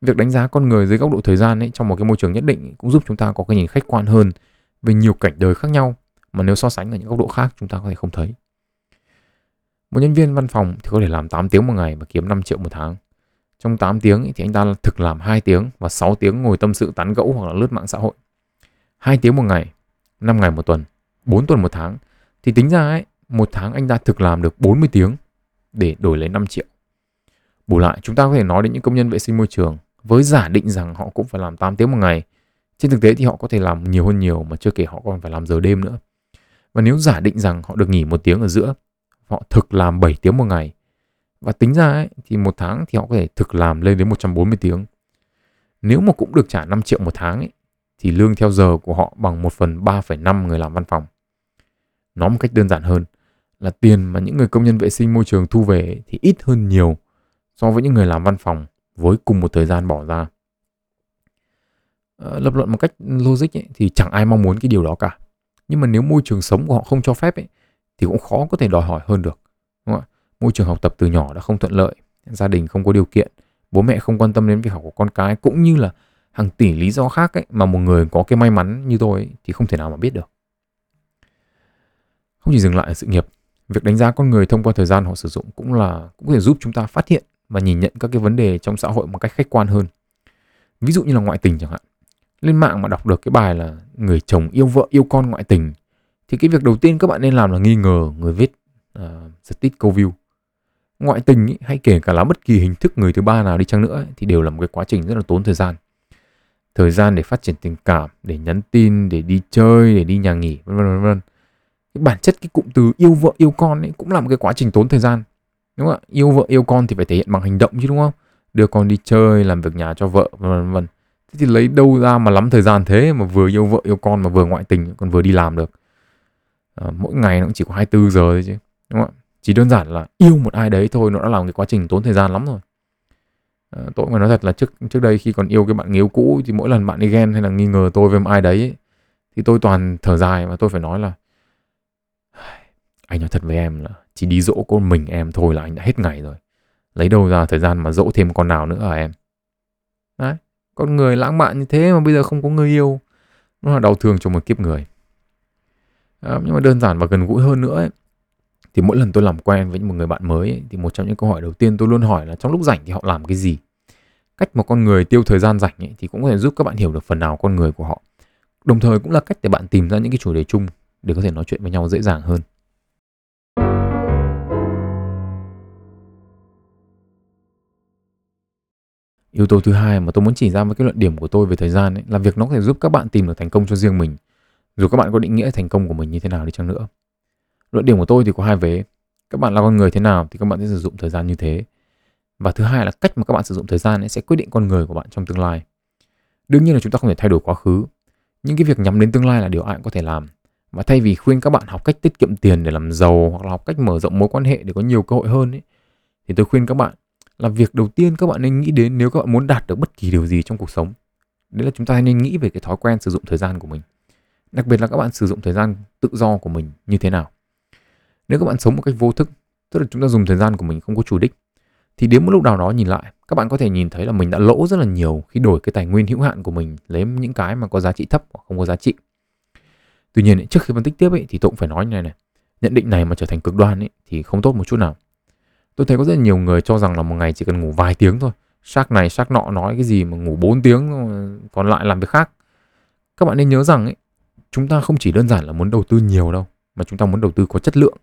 Việc đánh giá con người dưới góc độ thời gian ấy trong một cái môi trường nhất định cũng giúp chúng ta có cái nhìn khách quan hơn về nhiều cảnh đời khác nhau mà nếu so sánh ở những góc độ khác chúng ta có thể không thấy một nhân viên văn phòng thì có thể làm 8 tiếng một ngày và kiếm 5 triệu một tháng trong 8 tiếng thì anh ta thực làm 2 tiếng và 6 tiếng ngồi tâm sự tán gẫu hoặc là lướt mạng xã hội 2 tiếng một ngày 5 ngày một tuần, 4 tuần một tháng thì tính ra ấy, một tháng anh ta thực làm được 40 tiếng để đổi lấy 5 triệu. Bù lại chúng ta có thể nói đến những công nhân vệ sinh môi trường với giả định rằng họ cũng phải làm 8 tiếng một ngày. Trên thực tế thì họ có thể làm nhiều hơn nhiều mà chưa kể họ còn phải làm giờ đêm nữa. Và nếu giả định rằng họ được nghỉ một tiếng ở giữa, họ thực làm 7 tiếng một ngày. Và tính ra ấy, thì một tháng thì họ có thể thực làm lên đến 140 tiếng. Nếu mà cũng được trả 5 triệu một tháng ấy, thì lương theo giờ của họ bằng 1 phần 3,5 người làm văn phòng. Nói một cách đơn giản hơn là tiền mà những người công nhân vệ sinh môi trường thu về thì ít hơn nhiều so với những người làm văn phòng với cùng một thời gian bỏ ra. Ờ, lập luận một cách logic ấy, thì chẳng ai mong muốn cái điều đó cả. Nhưng mà nếu môi trường sống của họ không cho phép ấy, thì cũng khó có thể đòi hỏi hơn được. Đúng không? Môi trường học tập từ nhỏ đã không thuận lợi, gia đình không có điều kiện, bố mẹ không quan tâm đến việc học của con cái cũng như là hàng tỷ lý do khác ấy mà một người có cái may mắn như tôi ấy, thì không thể nào mà biết được. Không chỉ dừng lại ở sự nghiệp, việc đánh giá con người thông qua thời gian họ sử dụng cũng là cũng có thể giúp chúng ta phát hiện và nhìn nhận các cái vấn đề trong xã hội một cách khách quan hơn. Ví dụ như là ngoại tình chẳng hạn. Lên mạng mà đọc được cái bài là người chồng yêu vợ yêu con ngoại tình thì cái việc đầu tiên các bạn nên làm là nghi ngờ người viết à, uh, statistics câu view. Ngoại tình ý, hay kể cả là bất kỳ hình thức người thứ ba nào đi chăng nữa thì đều là một cái quá trình rất là tốn thời gian. Thời gian để phát triển tình cảm để nhắn tin để đi chơi để đi nhà nghỉ vân vân vân vân. Cái bản chất cái cụm từ yêu vợ yêu con ấy cũng là một cái quá trình tốn thời gian đúng không ạ? Yêu vợ yêu con thì phải thể hiện bằng hành động chứ đúng không? Đưa con đi chơi làm việc nhà cho vợ vân vân vân. Thế thì lấy đâu ra mà lắm thời gian thế mà vừa yêu vợ yêu con mà vừa ngoại tình còn vừa đi làm được? À, mỗi ngày nó cũng chỉ có 24 giờ thôi chứ đúng không ạ? Chỉ đơn giản là yêu một ai đấy thôi nó đã làm cái quá trình tốn thời gian lắm rồi. À, tôi mà nói thật là trước trước đây khi còn yêu cái bạn yêu cũ thì mỗi lần bạn ấy ghen hay là nghi ngờ tôi với một ai đấy thì tôi toàn thở dài và tôi phải nói là anh nói thật với em là chỉ đi dỗ con mình em thôi là anh đã hết ngày rồi. Lấy đâu ra thời gian mà dỗ thêm con nào nữa à em? Đấy con người lãng mạn như thế mà bây giờ không có người yêu nó là đau thương cho một kiếp người à, nhưng mà đơn giản và gần gũi hơn nữa ấy, thì mỗi lần tôi làm quen với một người bạn mới ấy, thì một trong những câu hỏi đầu tiên tôi luôn hỏi là trong lúc rảnh thì họ làm cái gì? Cách một con người tiêu thời gian rảnh ấy, thì cũng có thể giúp các bạn hiểu được phần nào con người của họ. Đồng thời cũng là cách để bạn tìm ra những cái chủ đề chung để có thể nói chuyện với nhau dễ dàng hơn. Yếu tố thứ hai mà tôi muốn chỉ ra với cái luận điểm của tôi về thời gian ấy, là việc nó có thể giúp các bạn tìm được thành công cho riêng mình dù các bạn có định nghĩa thành công của mình như thế nào đi chăng nữa. Luận điểm của tôi thì có hai vế. Các bạn là con người thế nào thì các bạn sẽ sử dụng thời gian như thế. Và thứ hai là cách mà các bạn sử dụng thời gian ấy sẽ quyết định con người của bạn trong tương lai. Đương nhiên là chúng ta không thể thay đổi quá khứ. Những cái việc nhắm đến tương lai là điều ai cũng có thể làm. Và thay vì khuyên các bạn học cách tiết kiệm tiền để làm giàu hoặc là học cách mở rộng mối quan hệ để có nhiều cơ hội hơn ấy, thì tôi khuyên các bạn là việc đầu tiên các bạn nên nghĩ đến nếu các bạn muốn đạt được bất kỳ điều gì trong cuộc sống. Đấy là chúng ta nên nghĩ về cái thói quen sử dụng thời gian của mình. Đặc biệt là các bạn sử dụng thời gian tự do của mình như thế nào. Nếu các bạn sống một cách vô thức, tức là chúng ta dùng thời gian của mình không có chủ đích, thì đến một lúc nào đó nhìn lại, các bạn có thể nhìn thấy là mình đã lỗ rất là nhiều khi đổi cái tài nguyên hữu hạn của mình lấy những cái mà có giá trị thấp hoặc không có giá trị. Tuy nhiên trước khi phân tích tiếp ấy, thì tôi cũng phải nói như này này, nhận định này mà trở thành cực đoan ấy, thì không tốt một chút nào. Tôi thấy có rất nhiều người cho rằng là một ngày chỉ cần ngủ vài tiếng thôi. Xác này xác nọ nói cái gì mà ngủ 4 tiếng ờ, còn lại làm việc khác. Các bạn nên nhớ rằng ấy, chúng ta không chỉ đơn giản là muốn đầu tư nhiều đâu, mà chúng ta muốn đầu tư có chất lượng.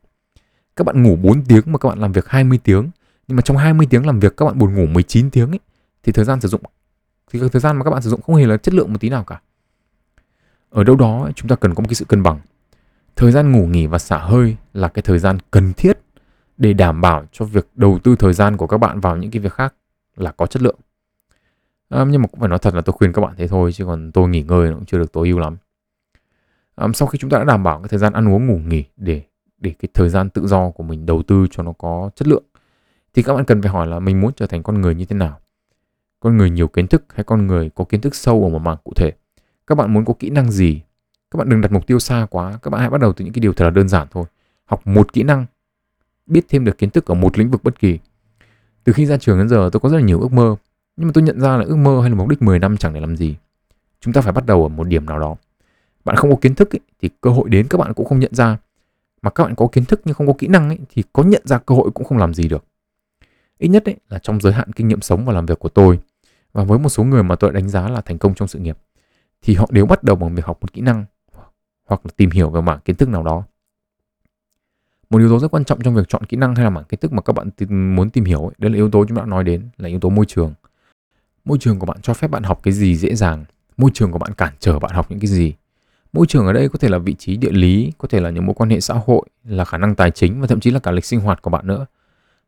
Các bạn ngủ 4 tiếng mà các bạn làm việc 20 tiếng, nhưng mà trong 20 tiếng làm việc các bạn buồn ngủ 19 tiếng ấy, thì thời gian sử dụng thì thời gian mà các bạn sử dụng không hề là chất lượng một tí nào cả. Ở đâu đó chúng ta cần có một cái sự cân bằng. Thời gian ngủ nghỉ và xả hơi là cái thời gian cần thiết để đảm bảo cho việc đầu tư thời gian của các bạn vào những cái việc khác là có chất lượng. À, nhưng mà cũng phải nói thật là tôi khuyên các bạn thế thôi chứ còn tôi nghỉ ngơi nó cũng chưa được tối ưu lắm. Sau khi chúng ta đã đảm bảo cái thời gian ăn uống, ngủ, nghỉ để để cái thời gian tự do của mình đầu tư cho nó có chất lượng, thì các bạn cần phải hỏi là mình muốn trở thành con người như thế nào? Con người nhiều kiến thức hay con người có kiến thức sâu ở một mảng cụ thể? Các bạn muốn có kỹ năng gì? Các bạn đừng đặt mục tiêu xa quá, các bạn hãy bắt đầu từ những cái điều thật là đơn giản thôi. Học một kỹ năng, biết thêm được kiến thức ở một lĩnh vực bất kỳ. Từ khi ra trường đến giờ, tôi có rất là nhiều ước mơ, nhưng mà tôi nhận ra là ước mơ hay là mục đích 10 năm chẳng để làm gì. Chúng ta phải bắt đầu ở một điểm nào đó bạn không có kiến thức ý, thì cơ hội đến các bạn cũng không nhận ra. Mà các bạn có kiến thức nhưng không có kỹ năng ý, thì có nhận ra cơ hội cũng không làm gì được. Ít nhất ý, là trong giới hạn kinh nghiệm sống và làm việc của tôi và với một số người mà tôi đánh giá là thành công trong sự nghiệp thì họ đều bắt đầu bằng việc học một kỹ năng hoặc là tìm hiểu về mảng kiến thức nào đó. Một yếu tố rất quan trọng trong việc chọn kỹ năng hay là mảng kiến thức mà các bạn muốn tìm hiểu ấy, đấy là yếu tố chúng ta nói đến là yếu tố môi trường. Môi trường của bạn cho phép bạn học cái gì dễ dàng môi trường của bạn cản trở bạn học những cái gì môi trường ở đây có thể là vị trí địa lý có thể là những mối quan hệ xã hội là khả năng tài chính và thậm chí là cả lịch sinh hoạt của bạn nữa.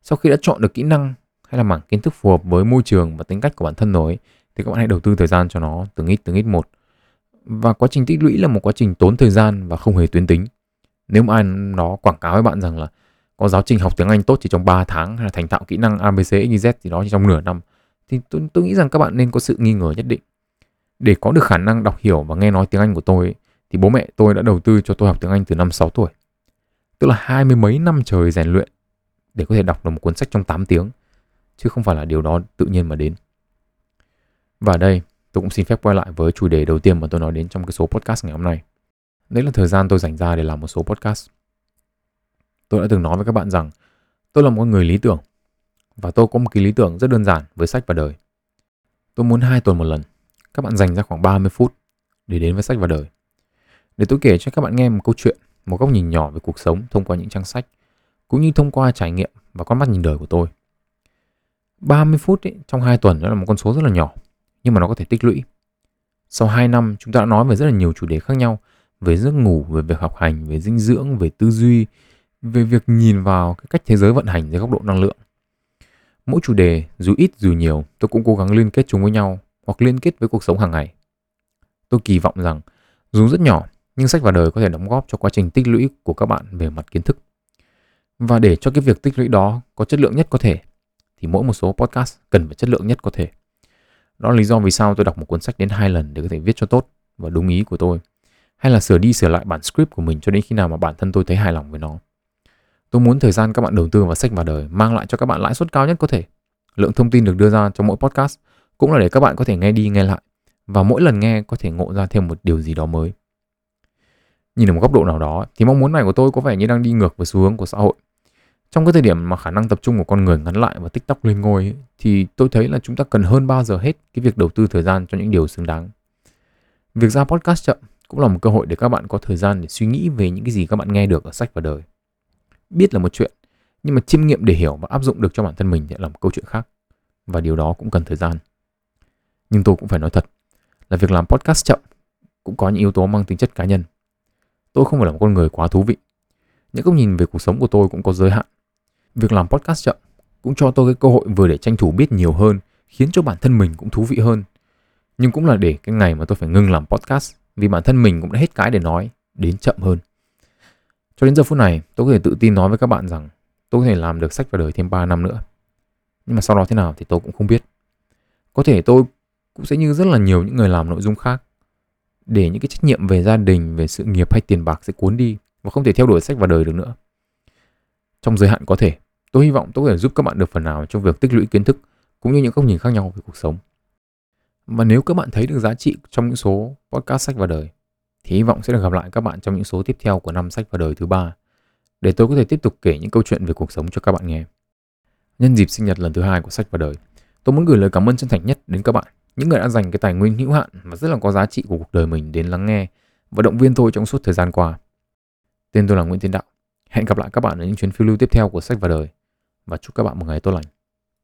Sau khi đã chọn được kỹ năng hay là mảng kiến thức phù hợp với môi trường và tính cách của bản thân rồi thì các bạn hãy đầu tư thời gian cho nó từng ít từng ít một. Và quá trình tích lũy là một quá trình tốn thời gian và không hề tuyến tính. Nếu mà ai nó quảng cáo với bạn rằng là có giáo trình học tiếng Anh tốt chỉ trong 3 tháng hay là thành thạo kỹ năng ABC XYZ thì đó chỉ trong nửa năm thì tôi, tôi nghĩ rằng các bạn nên có sự nghi ngờ nhất định. Để có được khả năng đọc hiểu và nghe nói tiếng Anh của tôi thì bố mẹ tôi đã đầu tư cho tôi học tiếng Anh từ năm 6 tuổi. Tức là hai mươi mấy năm trời rèn luyện để có thể đọc được một cuốn sách trong 8 tiếng, chứ không phải là điều đó tự nhiên mà đến. Và đây, tôi cũng xin phép quay lại với chủ đề đầu tiên mà tôi nói đến trong cái số podcast ngày hôm nay. Đấy là thời gian tôi dành ra để làm một số podcast. Tôi đã từng nói với các bạn rằng tôi là một người lý tưởng và tôi có một cái lý tưởng rất đơn giản với sách và đời. Tôi muốn hai tuần một lần, các bạn dành ra khoảng 30 phút để đến với sách và đời để tôi kể cho các bạn nghe một câu chuyện, một góc nhìn nhỏ về cuộc sống thông qua những trang sách, cũng như thông qua trải nghiệm và con mắt nhìn đời của tôi. 30 phút ấy, trong 2 tuần đó là một con số rất là nhỏ, nhưng mà nó có thể tích lũy. Sau 2 năm, chúng ta đã nói về rất là nhiều chủ đề khác nhau, về giấc ngủ, về việc học hành, về dinh dưỡng, về tư duy, về việc nhìn vào cái cách thế giới vận hành dưới góc độ năng lượng. Mỗi chủ đề, dù ít dù nhiều, tôi cũng cố gắng liên kết chúng với nhau hoặc liên kết với cuộc sống hàng ngày. Tôi kỳ vọng rằng, dù rất nhỏ, nhưng sách và đời có thể đóng góp cho quá trình tích lũy của các bạn về mặt kiến thức. Và để cho cái việc tích lũy đó có chất lượng nhất có thể, thì mỗi một số podcast cần phải chất lượng nhất có thể. Đó là lý do vì sao tôi đọc một cuốn sách đến hai lần để có thể viết cho tốt và đúng ý của tôi. Hay là sửa đi sửa lại bản script của mình cho đến khi nào mà bản thân tôi thấy hài lòng với nó. Tôi muốn thời gian các bạn đầu tư vào sách và đời mang lại cho các bạn lãi suất cao nhất có thể. Lượng thông tin được đưa ra trong mỗi podcast cũng là để các bạn có thể nghe đi nghe lại và mỗi lần nghe có thể ngộ ra thêm một điều gì đó mới nhìn ở một góc độ nào đó, thì mong muốn này của tôi có vẻ như đang đi ngược với xu hướng của xã hội. Trong cái thời điểm mà khả năng tập trung của con người ngắn lại và tiktok lên ngôi thì tôi thấy là chúng ta cần hơn bao giờ hết cái việc đầu tư thời gian cho những điều xứng đáng. Việc ra podcast chậm cũng là một cơ hội để các bạn có thời gian để suy nghĩ về những cái gì các bạn nghe được ở sách và đời. Biết là một chuyện, nhưng mà chiêm nghiệm để hiểu và áp dụng được cho bản thân mình là một câu chuyện khác, và điều đó cũng cần thời gian. Nhưng tôi cũng phải nói thật là việc làm podcast chậm cũng có những yếu tố mang tính chất cá nhân. Tôi không phải là một con người quá thú vị. Những góc nhìn về cuộc sống của tôi cũng có giới hạn. Việc làm podcast chậm cũng cho tôi cái cơ hội vừa để tranh thủ biết nhiều hơn, khiến cho bản thân mình cũng thú vị hơn. Nhưng cũng là để cái ngày mà tôi phải ngưng làm podcast vì bản thân mình cũng đã hết cái để nói, đến chậm hơn. Cho đến giờ phút này, tôi có thể tự tin nói với các bạn rằng tôi có thể làm được sách và đời thêm 3 năm nữa. Nhưng mà sau đó thế nào thì tôi cũng không biết. Có thể tôi cũng sẽ như rất là nhiều những người làm nội dung khác để những cái trách nhiệm về gia đình, về sự nghiệp hay tiền bạc sẽ cuốn đi và không thể theo đuổi sách và đời được nữa. Trong giới hạn có thể, tôi hy vọng tôi có thể giúp các bạn được phần nào trong việc tích lũy kiến thức cũng như những góc nhìn khác nhau về cuộc sống. Và nếu các bạn thấy được giá trị trong những số podcast sách và đời, thì hy vọng sẽ được gặp lại các bạn trong những số tiếp theo của năm sách và đời thứ ba để tôi có thể tiếp tục kể những câu chuyện về cuộc sống cho các bạn nghe. Nhân dịp sinh nhật lần thứ hai của sách và đời, tôi muốn gửi lời cảm ơn chân thành nhất đến các bạn, những người đã dành cái tài nguyên hữu hạn và rất là có giá trị của cuộc đời mình đến lắng nghe và động viên tôi trong suốt thời gian qua. Tên tôi là Nguyễn Tiến Đạo. Hẹn gặp lại các bạn ở những chuyến phiêu lưu tiếp theo của sách và đời và chúc các bạn một ngày tốt lành.